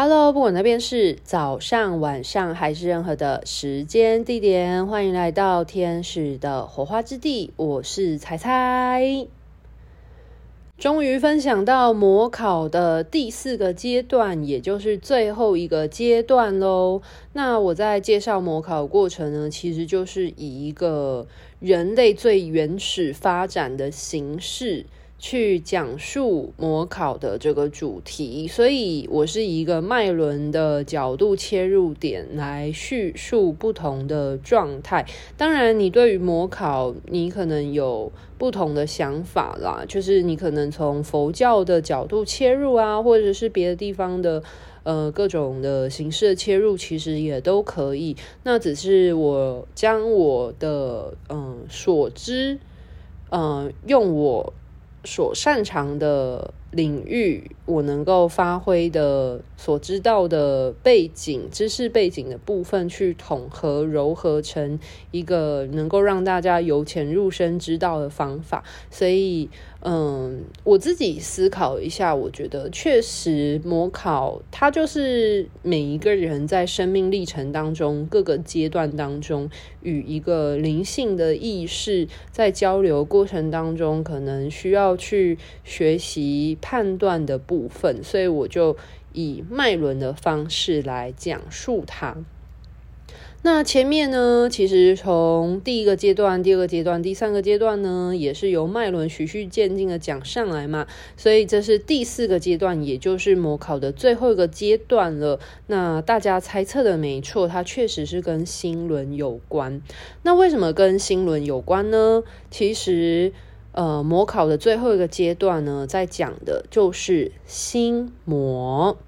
Hello，不管那边是早上、晚上还是任何的时间地点，欢迎来到天使的火花之地。我是彩彩，终于分享到模考的第四个阶段，也就是最后一个阶段喽。那我在介绍模考的过程呢，其实就是以一个人类最原始发展的形式。去讲述模考的这个主题，所以我是一个脉轮的角度切入点来叙述不同的状态。当然，你对于模考，你可能有不同的想法啦，就是你可能从佛教的角度切入啊，或者是别的地方的呃各种的形式的切入，其实也都可以。那只是我将我的嗯、所知，嗯、用我。所擅长的领域，我能够发挥的、所知道的背景、知识背景的部分，去统合、糅合成一个能够让大家由浅入深知道的方法，所以。嗯，我自己思考一下，我觉得确实模考它就是每一个人在生命历程当中各个阶段当中与一个灵性的意识在交流过程当中，可能需要去学习判断的部分，所以我就以脉轮的方式来讲述它。那前面呢，其实从第一个阶段、第二个阶段、第三个阶段呢，也是由脉轮循序渐进的讲上来嘛，所以这是第四个阶段，也就是模考的最后一个阶段了。那大家猜测的没错，它确实是跟心轮有关。那为什么跟心轮有关呢？其实，呃，模考的最后一个阶段呢，在讲的就是心魔。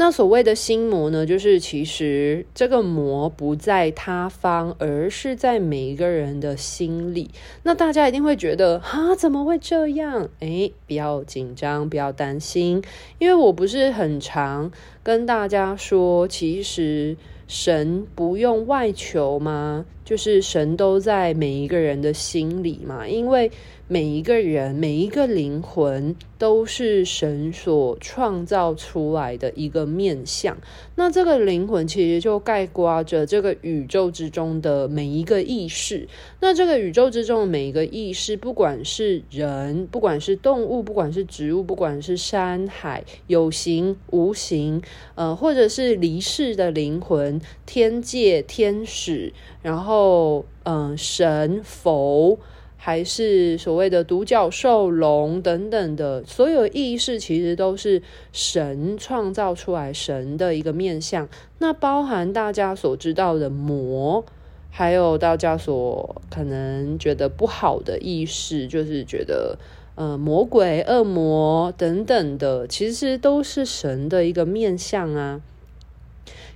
那所谓的心魔呢，就是其实这个魔不在他方，而是在每一个人的心里。那大家一定会觉得，哈，怎么会这样？诶，不要紧张，不要担心，因为我不是很常跟大家说，其实神不用外求吗？就是神都在每一个人的心里嘛，因为每一个人、每一个灵魂都是神所创造出来的一个面相。那这个灵魂其实就概括着这个宇宙之中的每一个意识。那这个宇宙之中的每一个意识，不管是人，不管是动物，不管是植物，不管是山海，有形无形，呃，或者是离世的灵魂、天界、天使，然后。嗯，神佛还是所谓的独角兽龙等等的所有意识，其实都是神创造出来神的一个面相。那包含大家所知道的魔，还有大家所可能觉得不好的意识，就是觉得呃魔鬼、恶魔等等的，其实都是神的一个面相啊。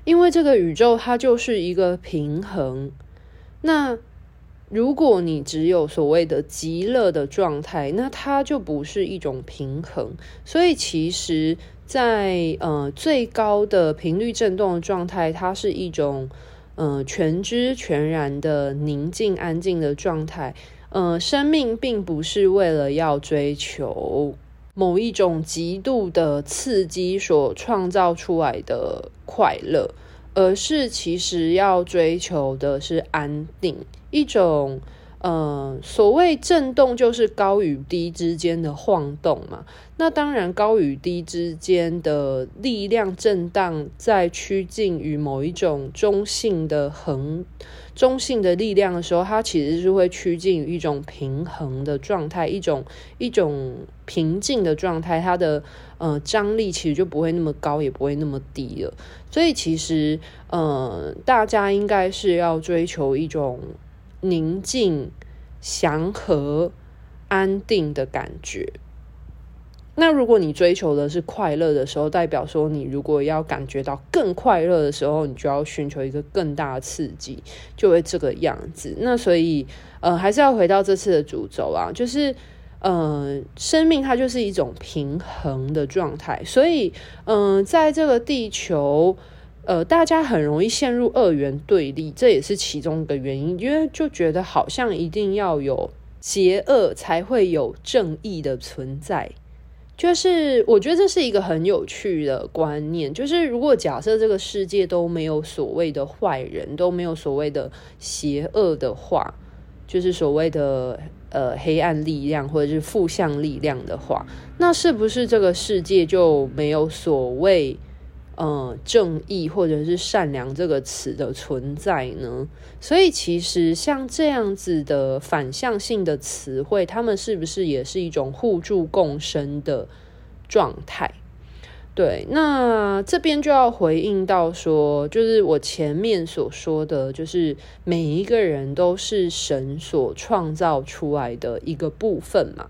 因为这个宇宙它就是一个平衡。那如果你只有所谓的极乐的状态，那它就不是一种平衡。所以其实在，呃最高的频率振动的状态，它是一种呃全知全然的宁静安静的状态。呃，生命并不是为了要追求某一种极度的刺激所创造出来的快乐。而是其实要追求的是安定，一种呃所谓震动，就是高与低之间的晃动嘛。那当然，高与低之间的力量震荡，在趋近于某一种中性的横。中性的力量的时候，它其实是会趋近于一种平衡的状态，一种一种平静的状态。它的呃张力其实就不会那么高，也不会那么低了。所以其实呃，大家应该是要追求一种宁静、祥和、安定的感觉。那如果你追求的是快乐的时候，代表说你如果要感觉到更快乐的时候，你就要寻求一个更大的刺激，就会这个样子。那所以，呃，还是要回到这次的主轴啊，就是，呃，生命它就是一种平衡的状态。所以，嗯、在这个地球，呃，大家很容易陷入二元对立，这也是其中一个原因，因为就觉得好像一定要有邪恶才会有正义的存在。就是我觉得这是一个很有趣的观念，就是如果假设这个世界都没有所谓的坏人，都没有所谓的邪恶的话，就是所谓的呃黑暗力量或者是负向力量的话，那是不是这个世界就没有所谓？呃，正义或者是善良这个词的存在呢？所以其实像这样子的反向性的词汇，他们是不是也是一种互助共生的状态？对，那这边就要回应到说，就是我前面所说的，就是每一个人都是神所创造出来的一个部分嘛。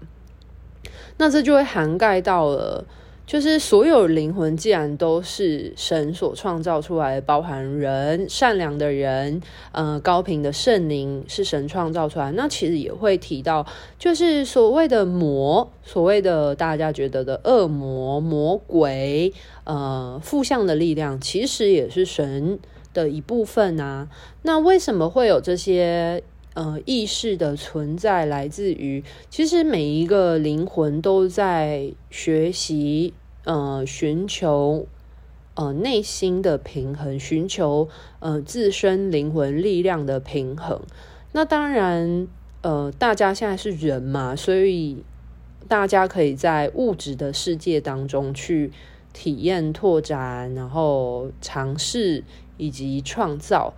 那这就会涵盖到了。就是所有灵魂，既然都是神所创造出来，包含人、善良的人，呃，高频的圣灵是神创造出来，那其实也会提到，就是所谓的魔，所谓的大家觉得的恶魔、魔鬼，呃，负向的力量，其实也是神的一部分啊。那为什么会有这些呃意识的存在？来自于其实每一个灵魂都在学习。呃，寻求呃内心的平衡，寻求呃自身灵魂力量的平衡。那当然，呃，大家现在是人嘛，所以大家可以在物质的世界当中去体验、拓展，然后尝试以及创造。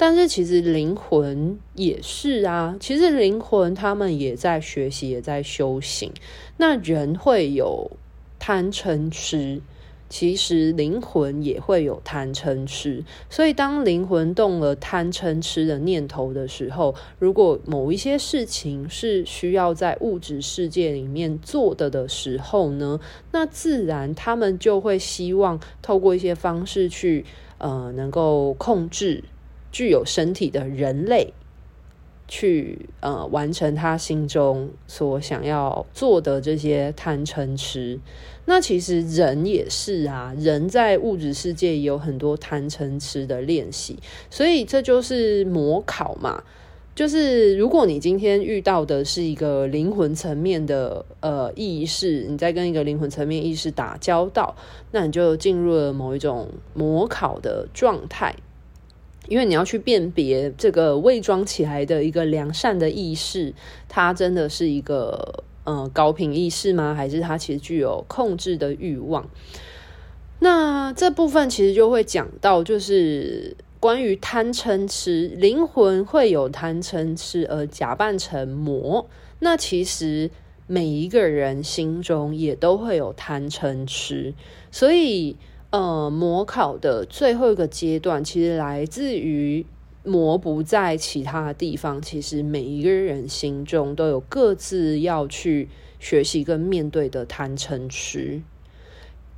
但是其实灵魂也是啊，其实灵魂他们也在学习，也在修行。那人会有。贪嗔痴，其实灵魂也会有贪嗔痴，所以当灵魂动了贪嗔痴的念头的时候，如果某一些事情是需要在物质世界里面做的的时候呢，那自然他们就会希望透过一些方式去，呃，能够控制具有身体的人类。去呃完成他心中所想要做的这些贪嗔痴，那其实人也是啊，人在物质世界也有很多贪嗔痴的练习，所以这就是模考嘛。就是如果你今天遇到的是一个灵魂层面的呃意识，你在跟一个灵魂层面意识打交道，那你就进入了某一种模考的状态。因为你要去辨别这个伪装起来的一个良善的意识，它真的是一个呃高频意识吗？还是它其实具有控制的欲望？那这部分其实就会讲到，就是关于贪嗔痴，灵魂会有贪嗔痴而假扮成魔。那其实每一个人心中也都会有贪嗔痴，所以。呃，模考的最后一个阶段，其实来自于模不在其他地方。其实每一个人心中都有各自要去学习跟面对的贪嗔痴。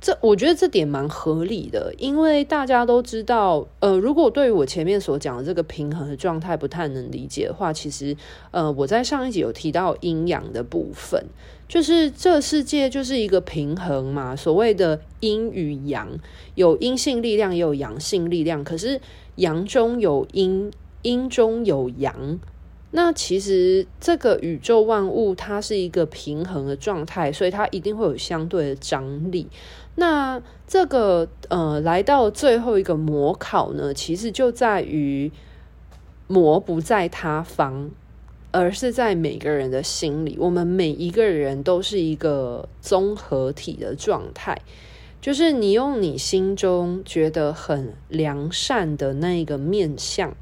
这我觉得这点蛮合理的，因为大家都知道，呃，如果对于我前面所讲的这个平衡的状态不太能理解的话，其实，呃，我在上一集有提到阴阳的部分，就是这世界就是一个平衡嘛，所谓的阴与阳，有阴性力量也有阳性力量，可是阳中有阴，阴中有阳。那其实这个宇宙万物它是一个平衡的状态，所以它一定会有相对的张力。那这个呃，来到最后一个模考呢，其实就在于魔不在他方，而是在每个人的心里。我们每一个人都是一个综合体的状态，就是你用你心中觉得很良善的那一个面相。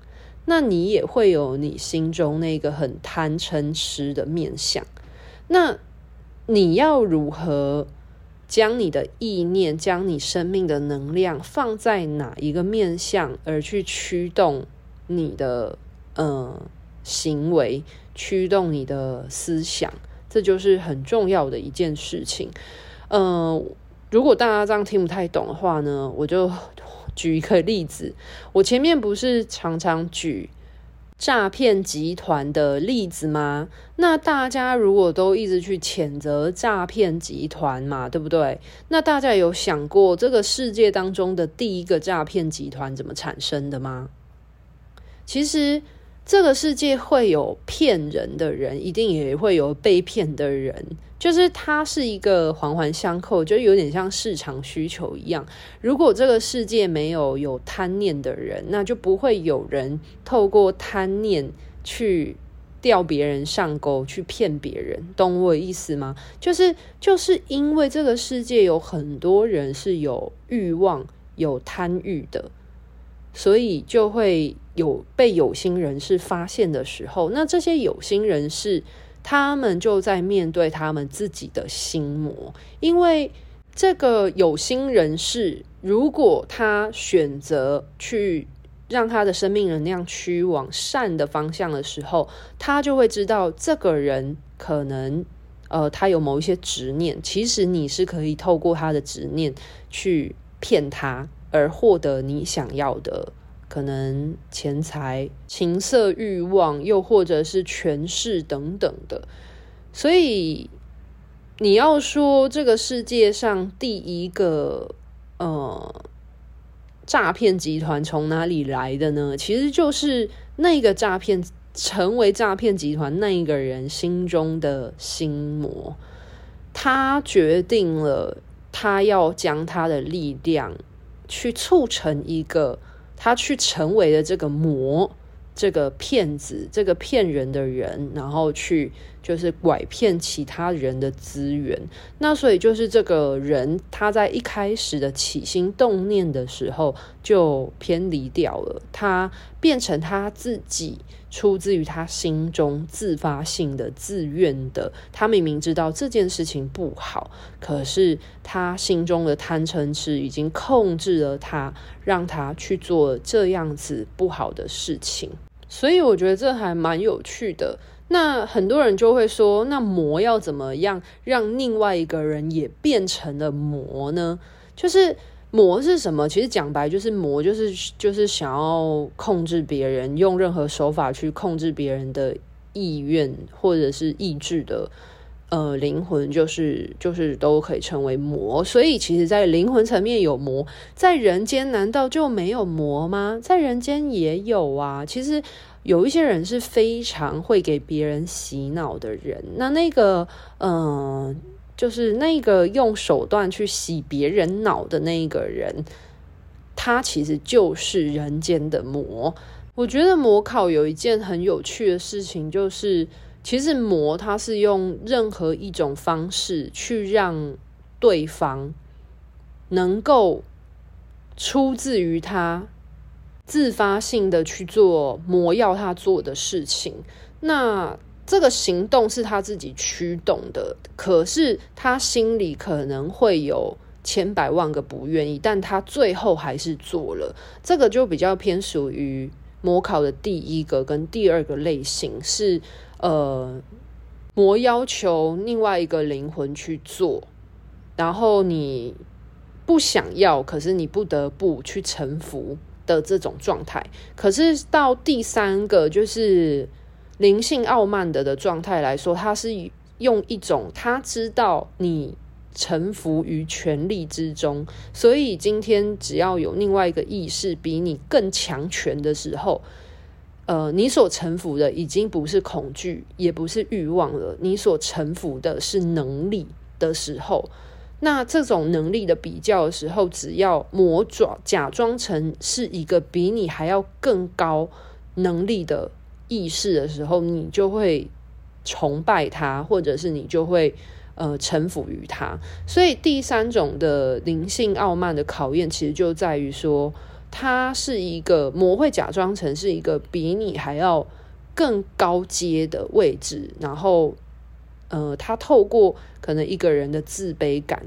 那你也会有你心中那个很贪嗔痴的面相，那你要如何将你的意念、将你生命的能量放在哪一个面向，而去驱动你的呃行为，驱动你的思想，这就是很重要的一件事情。呃，如果大家这样听不太懂的话呢，我就。举一个例子，我前面不是常常举诈骗集团的例子吗？那大家如果都一直去谴责诈骗集团嘛，对不对？那大家有想过这个世界当中的第一个诈骗集团怎么产生的吗？其实这个世界会有骗人的人，一定也会有被骗的人。就是它是一个环环相扣，就有点像市场需求一样。如果这个世界没有有贪念的人，那就不会有人透过贪念去钓别人上钩，去骗别人。懂我意思吗？就是就是因为这个世界有很多人是有欲望、有贪欲的，所以就会有被有心人士发现的时候。那这些有心人士。他们就在面对他们自己的心魔，因为这个有心人士，如果他选择去让他的生命能量趋往善的方向的时候，他就会知道这个人可能，呃，他有某一些执念，其实你是可以透过他的执念去骗他，而获得你想要的。可能钱财、情色欲望，又或者是权势等等的，所以你要说这个世界上第一个呃诈骗集团从哪里来的呢？其实就是那个诈骗成为诈骗集团那一个人心中的心魔，他决定了他要将他的力量去促成一个。他去成为了这个魔，这个骗子，这个骗人的人，然后去就是拐骗其他人的资源。那所以就是这个人他在一开始的起心动念的时候就偏离掉了，他变成他自己。出自于他心中自发性的、自愿的，他明明知道这件事情不好，可是他心中的贪嗔痴已经控制了他，让他去做这样子不好的事情。所以我觉得这还蛮有趣的。那很多人就会说，那魔要怎么样让另外一个人也变成了魔呢？就是。魔是什么？其实讲白就是魔，就是就是想要控制别人，用任何手法去控制别人的意愿或者是意志的，呃，灵魂就是就是都可以称为魔。所以其实，在灵魂层面有魔，在人间难道就没有魔吗？在人间也有啊。其实有一些人是非常会给别人洗脑的人，那那个嗯。就是那个用手段去洗别人脑的那一个人，他其实就是人间的魔。我觉得魔考有一件很有趣的事情，就是其实魔他是用任何一种方式去让对方能够出自于他自发性的去做魔要他做的事情。那这个行动是他自己驱动的，可是他心里可能会有千百万个不愿意，但他最后还是做了。这个就比较偏属于魔考的第一个跟第二个类型，是呃，魔要求另外一个灵魂去做，然后你不想要，可是你不得不去臣服的这种状态。可是到第三个就是。灵性傲慢的的状态来说，他是用一种他知道你臣服于权力之中，所以今天只要有另外一个意识比你更强权的时候，呃，你所臣服的已经不是恐惧，也不是欲望了，你所臣服的是能力的时候，那这种能力的比较的时候，只要魔爪假装成是一个比你还要更高能力的。意识的时候，你就会崇拜他，或者是你就会呃臣服于他。所以第三种的灵性傲慢的考验，其实就在于说，他是一个魔会假装成是一个比你还要更高阶的位置，然后呃，他透过可能一个人的自卑感，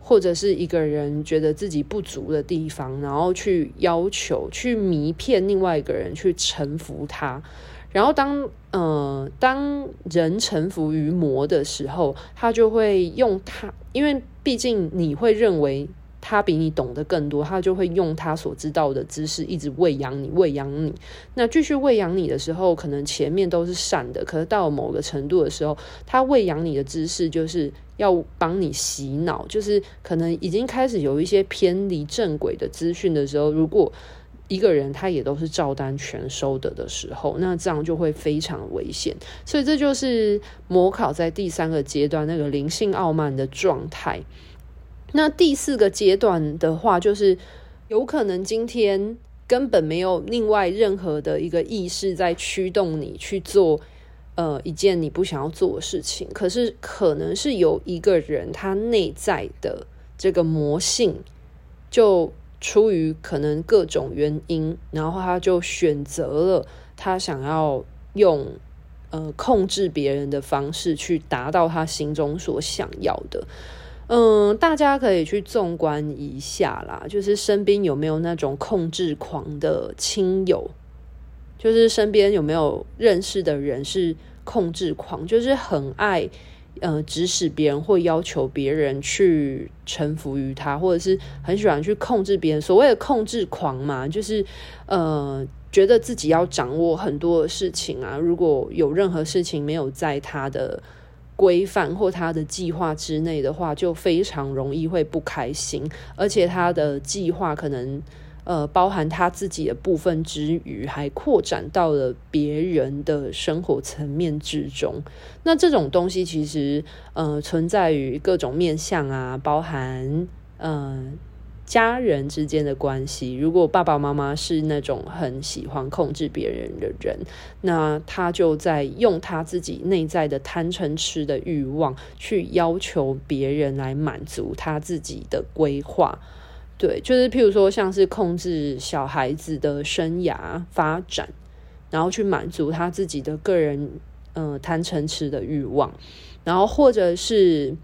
或者是一个人觉得自己不足的地方，然后去要求、去迷骗另外一个人去臣服他。然后当呃当人臣服于魔的时候，他就会用他，因为毕竟你会认为他比你懂得更多，他就会用他所知道的知识一直喂养你，喂养你。那继续喂养你的时候，可能前面都是善的，可是到某个程度的时候，他喂养你的知识就是要帮你洗脑，就是可能已经开始有一些偏离正轨的资讯的时候，如果一个人他也都是照单全收的的时候，那这样就会非常危险。所以这就是模考在第三个阶段那个灵性傲慢的状态。那第四个阶段的话，就是有可能今天根本没有另外任何的一个意识在驱动你去做呃一件你不想要做的事情，可是可能是有一个人他内在的这个魔性就。出于可能各种原因，然后他就选择了他想要用呃控制别人的方式去达到他心中所想要的。嗯，大家可以去纵观一下啦，就是身边有没有那种控制狂的亲友，就是身边有没有认识的人是控制狂，就是很爱。呃，指使别人或要求别人去臣服于他，或者是很喜欢去控制别人。所谓的控制狂嘛，就是呃，觉得自己要掌握很多事情啊。如果有任何事情没有在他的规范或他的计划之内的话，就非常容易会不开心，而且他的计划可能。呃，包含他自己的部分之余，还扩展到了别人的生活层面之中。那这种东西其实，呃，存在于各种面向啊，包含呃家人之间的关系。如果爸爸妈妈是那种很喜欢控制别人的人，那他就在用他自己内在的贪嗔痴的欲望，去要求别人来满足他自己的规划。对，就是譬如说，像是控制小孩子的生涯发展，然后去满足他自己的个人呃贪嗔痴的欲望，然后或者是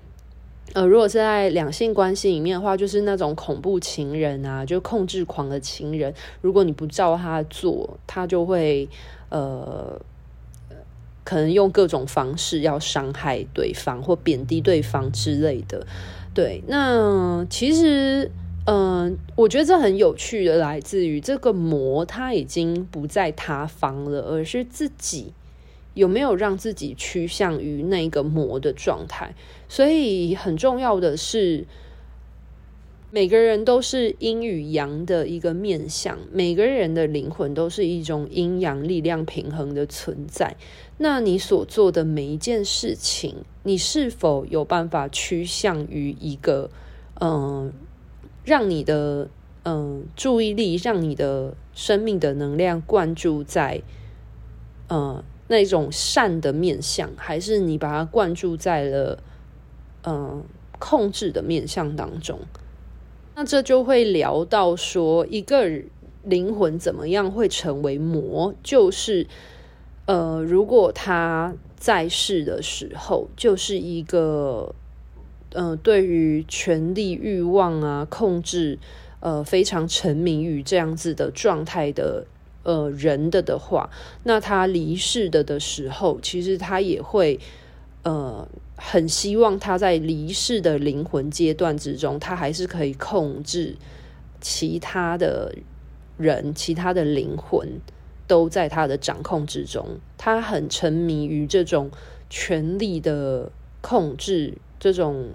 呃，如果是在两性关系里面的话，就是那种恐怖情人啊，就控制狂的情人，如果你不照他做，他就会呃，可能用各种方式要伤害对方或贬低对方之类的。对，那其实。嗯，我觉得这很有趣的，来自于这个魔，他已经不在他方了，而是自己有没有让自己趋向于那个魔的状态。所以很重要的是，每个人都是阴与阳的一个面向，每个人的灵魂都是一种阴阳力量平衡的存在。那你所做的每一件事情，你是否有办法趋向于一个嗯？让你的嗯注意力，让你的生命的能量灌注在嗯那种善的面相，还是你把它灌注在了嗯控制的面相当中？那这就会聊到说，一个灵魂怎么样会成为魔？就是呃，如果他在世的时候，就是一个。呃，对于权力欲望啊，控制，呃，非常沉迷于这样子的状态的呃人的的话，那他离世的的时候，其实他也会呃很希望他在离世的灵魂阶段之中，他还是可以控制其他的人，其他的灵魂都在他的掌控之中。他很沉迷于这种权力的控制。这种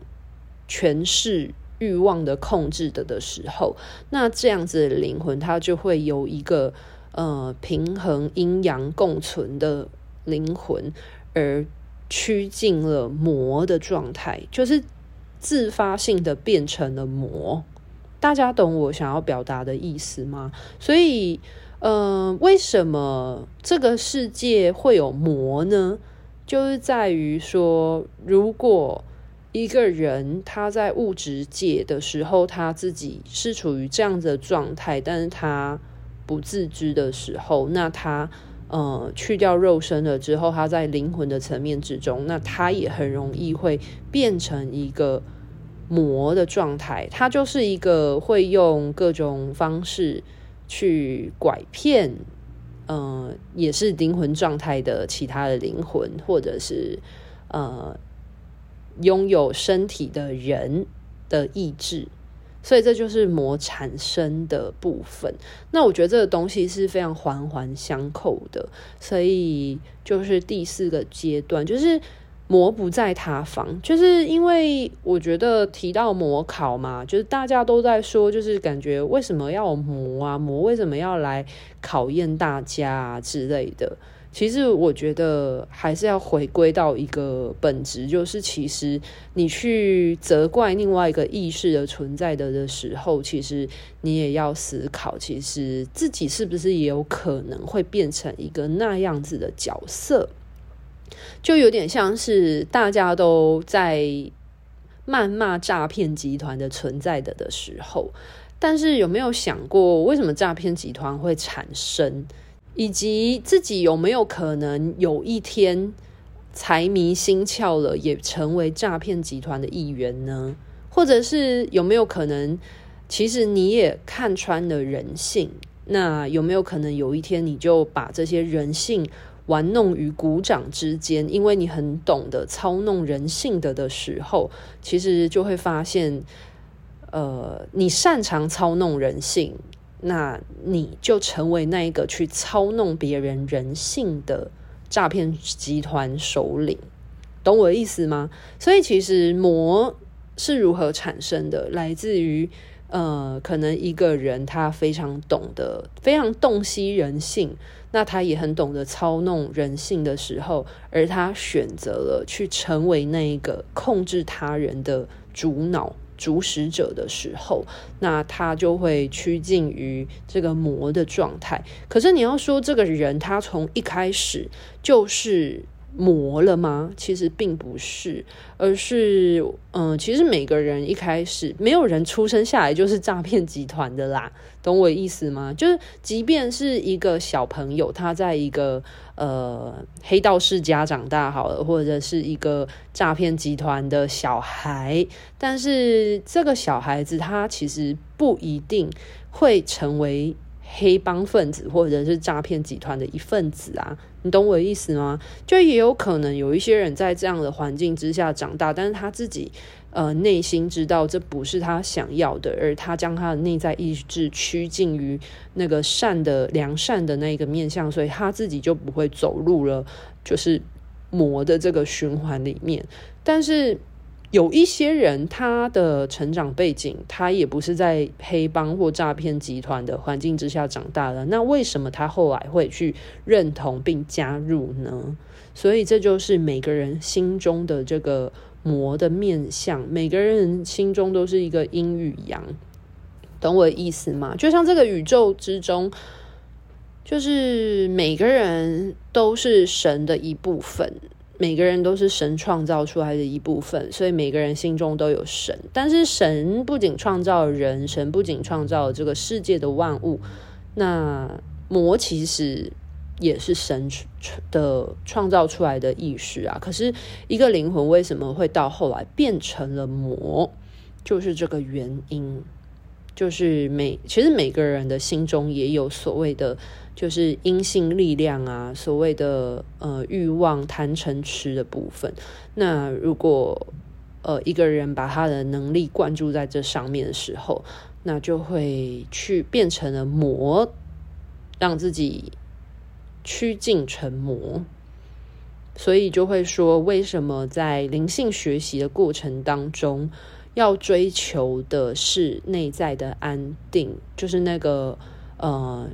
权势欲望的控制的的时候，那这样子的灵魂，它就会有一个呃平衡阴阳共存的灵魂，而趋近了魔的状态，就是自发性的变成了魔。大家懂我想要表达的意思吗？所以，呃，为什么这个世界会有魔呢？就是在于说，如果一个人他在物质界的时候，他自己是处于这样子的状态，但是他不自知的时候，那他呃去掉肉身了之后，他在灵魂的层面之中，那他也很容易会变成一个魔的状态。他就是一个会用各种方式去拐骗，呃，也是灵魂状态的其他的灵魂，或者是呃。拥有身体的人的意志，所以这就是魔产生的部分。那我觉得这个东西是非常环环相扣的，所以就是第四个阶段，就是魔不在他方，就是因为我觉得提到魔考嘛，就是大家都在说，就是感觉为什么要魔啊？魔为什么要来考验大家啊之类的？其实我觉得还是要回归到一个本质，就是其实你去责怪另外一个意识的存在的的时候，其实你也要思考，其实自己是不是也有可能会变成一个那样子的角色，就有点像是大家都在谩骂诈骗集团的存在的的时候，但是有没有想过，为什么诈骗集团会产生？以及自己有没有可能有一天财迷心窍了，也成为诈骗集团的一员呢？或者是有没有可能，其实你也看穿了人性？那有没有可能有一天你就把这些人性玩弄于股掌之间？因为你很懂得操弄人性的的时候，其实就会发现，呃，你擅长操弄人性。那你就成为那一个去操弄别人人性的诈骗集团首领，懂我的意思吗？所以其实魔是如何产生的，来自于呃，可能一个人他非常懂得，非常洞悉人性，那他也很懂得操弄人性的时候，而他选择了去成为那一个控制他人的主脑。主使者的时候，那他就会趋近于这个魔的状态。可是你要说这个人，他从一开始就是。魔了吗？其实并不是，而是，嗯、其实每个人一开始，没有人出生下来就是诈骗集团的啦，懂我意思吗？就是，即便是一个小朋友，他在一个呃黑道世家长大好了，或者是一个诈骗集团的小孩，但是这个小孩子他其实不一定会成为。黑帮分子或者是诈骗集团的一份子啊，你懂我的意思吗？就也有可能有一些人在这样的环境之下长大，但是他自己呃内心知道这不是他想要的，而他将他的内在意志趋近于那个善的良善的那个面向，所以他自己就不会走入了就是魔的这个循环里面，但是。有一些人，他的成长背景，他也不是在黑帮或诈骗集团的环境之下长大的。那为什么他后来会去认同并加入呢？所以这就是每个人心中的这个魔的面相。每个人心中都是一个阴与阳，懂我的意思吗？就像这个宇宙之中，就是每个人都是神的一部分。每个人都是神创造出来的一部分，所以每个人心中都有神。但是神不仅创造人，神不仅创造这个世界的万物，那魔其实也是神的创造出来的意识啊。可是一个灵魂为什么会到后来变成了魔？就是这个原因。就是每其实每个人的心中也有所谓的，就是阴性力量啊，所谓的呃欲望、贪嗔痴的部分。那如果呃一个人把他的能力灌注在这上面的时候，那就会去变成了魔，让自己趋近成魔。所以就会说，为什么在灵性学习的过程当中，要追求的是内在的安定，就是那个呃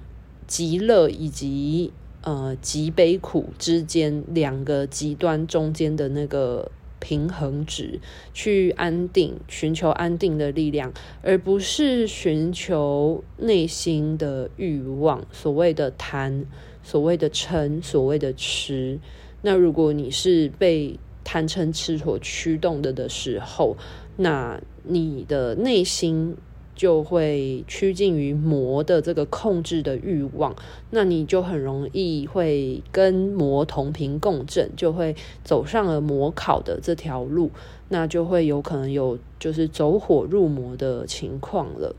极乐以及呃极悲苦之间两个极端中间的那个平衡值，去安定，寻求安定的力量，而不是寻求内心的欲望，所谓的贪，所谓的嗔，所谓的痴。那如果你是被贪嗔痴所驱动的的时候，那你的内心就会趋近于魔的这个控制的欲望，那你就很容易会跟魔同频共振，就会走上了魔考的这条路，那就会有可能有就是走火入魔的情况了。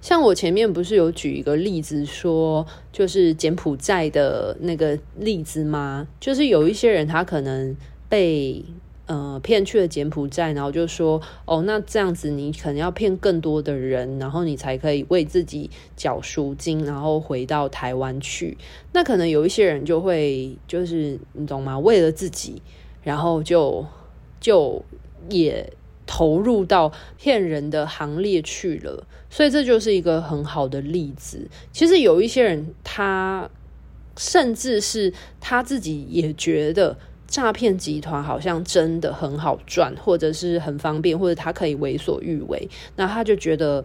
像我前面不是有举一个例子说，就是柬埔寨的那个例子吗？就是有一些人他可能被。呃，骗去了柬埔寨，然后就说，哦，那这样子你可能要骗更多的人，然后你才可以为自己缴赎金，然后回到台湾去。那可能有一些人就会，就是你懂吗？为了自己，然后就就也投入到骗人的行列去了。所以这就是一个很好的例子。其实有一些人，他甚至是他自己也觉得。诈骗集团好像真的很好赚，或者是很方便，或者他可以为所欲为，那他就觉得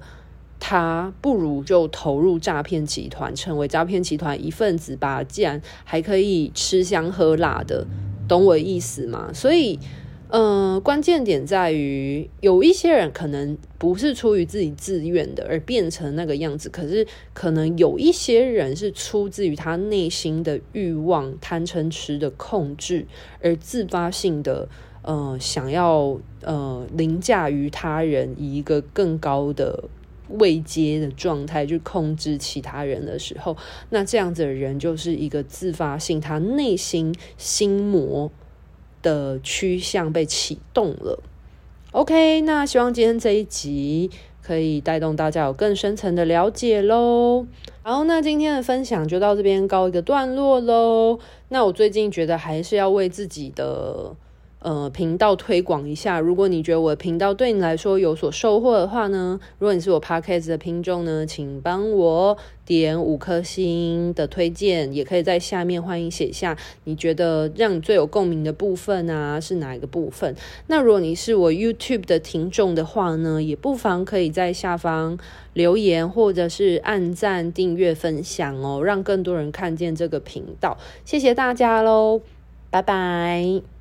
他不如就投入诈骗集团，成为诈骗集团一份子吧，既然还可以吃香喝辣的，懂我意思吗？所以。嗯、呃，关键点在于，有一些人可能不是出于自己自愿的而变成那个样子，可是可能有一些人是出自于他内心的欲望、贪嗔痴的控制，而自发性的呃想要呃凌驾于他人，以一个更高的位阶的状态去控制其他人的时候，那这样子的人就是一个自发性，他内心心魔。的趋向被启动了。OK，那希望今天这一集可以带动大家有更深层的了解喽。好，那今天的分享就到这边告一个段落喽。那我最近觉得还是要为自己的。呃，频道推广一下。如果你觉得我的频道对你来说有所收获的话呢，如果你是我 Podcast 的听众呢，请帮我点五颗星的推荐，也可以在下面欢迎写下你觉得让你最有共鸣的部分啊，是哪一个部分？那如果你是我 YouTube 的听众的话呢，也不妨可以在下方留言或者是按赞、订阅、分享哦，让更多人看见这个频道。谢谢大家喽，拜拜。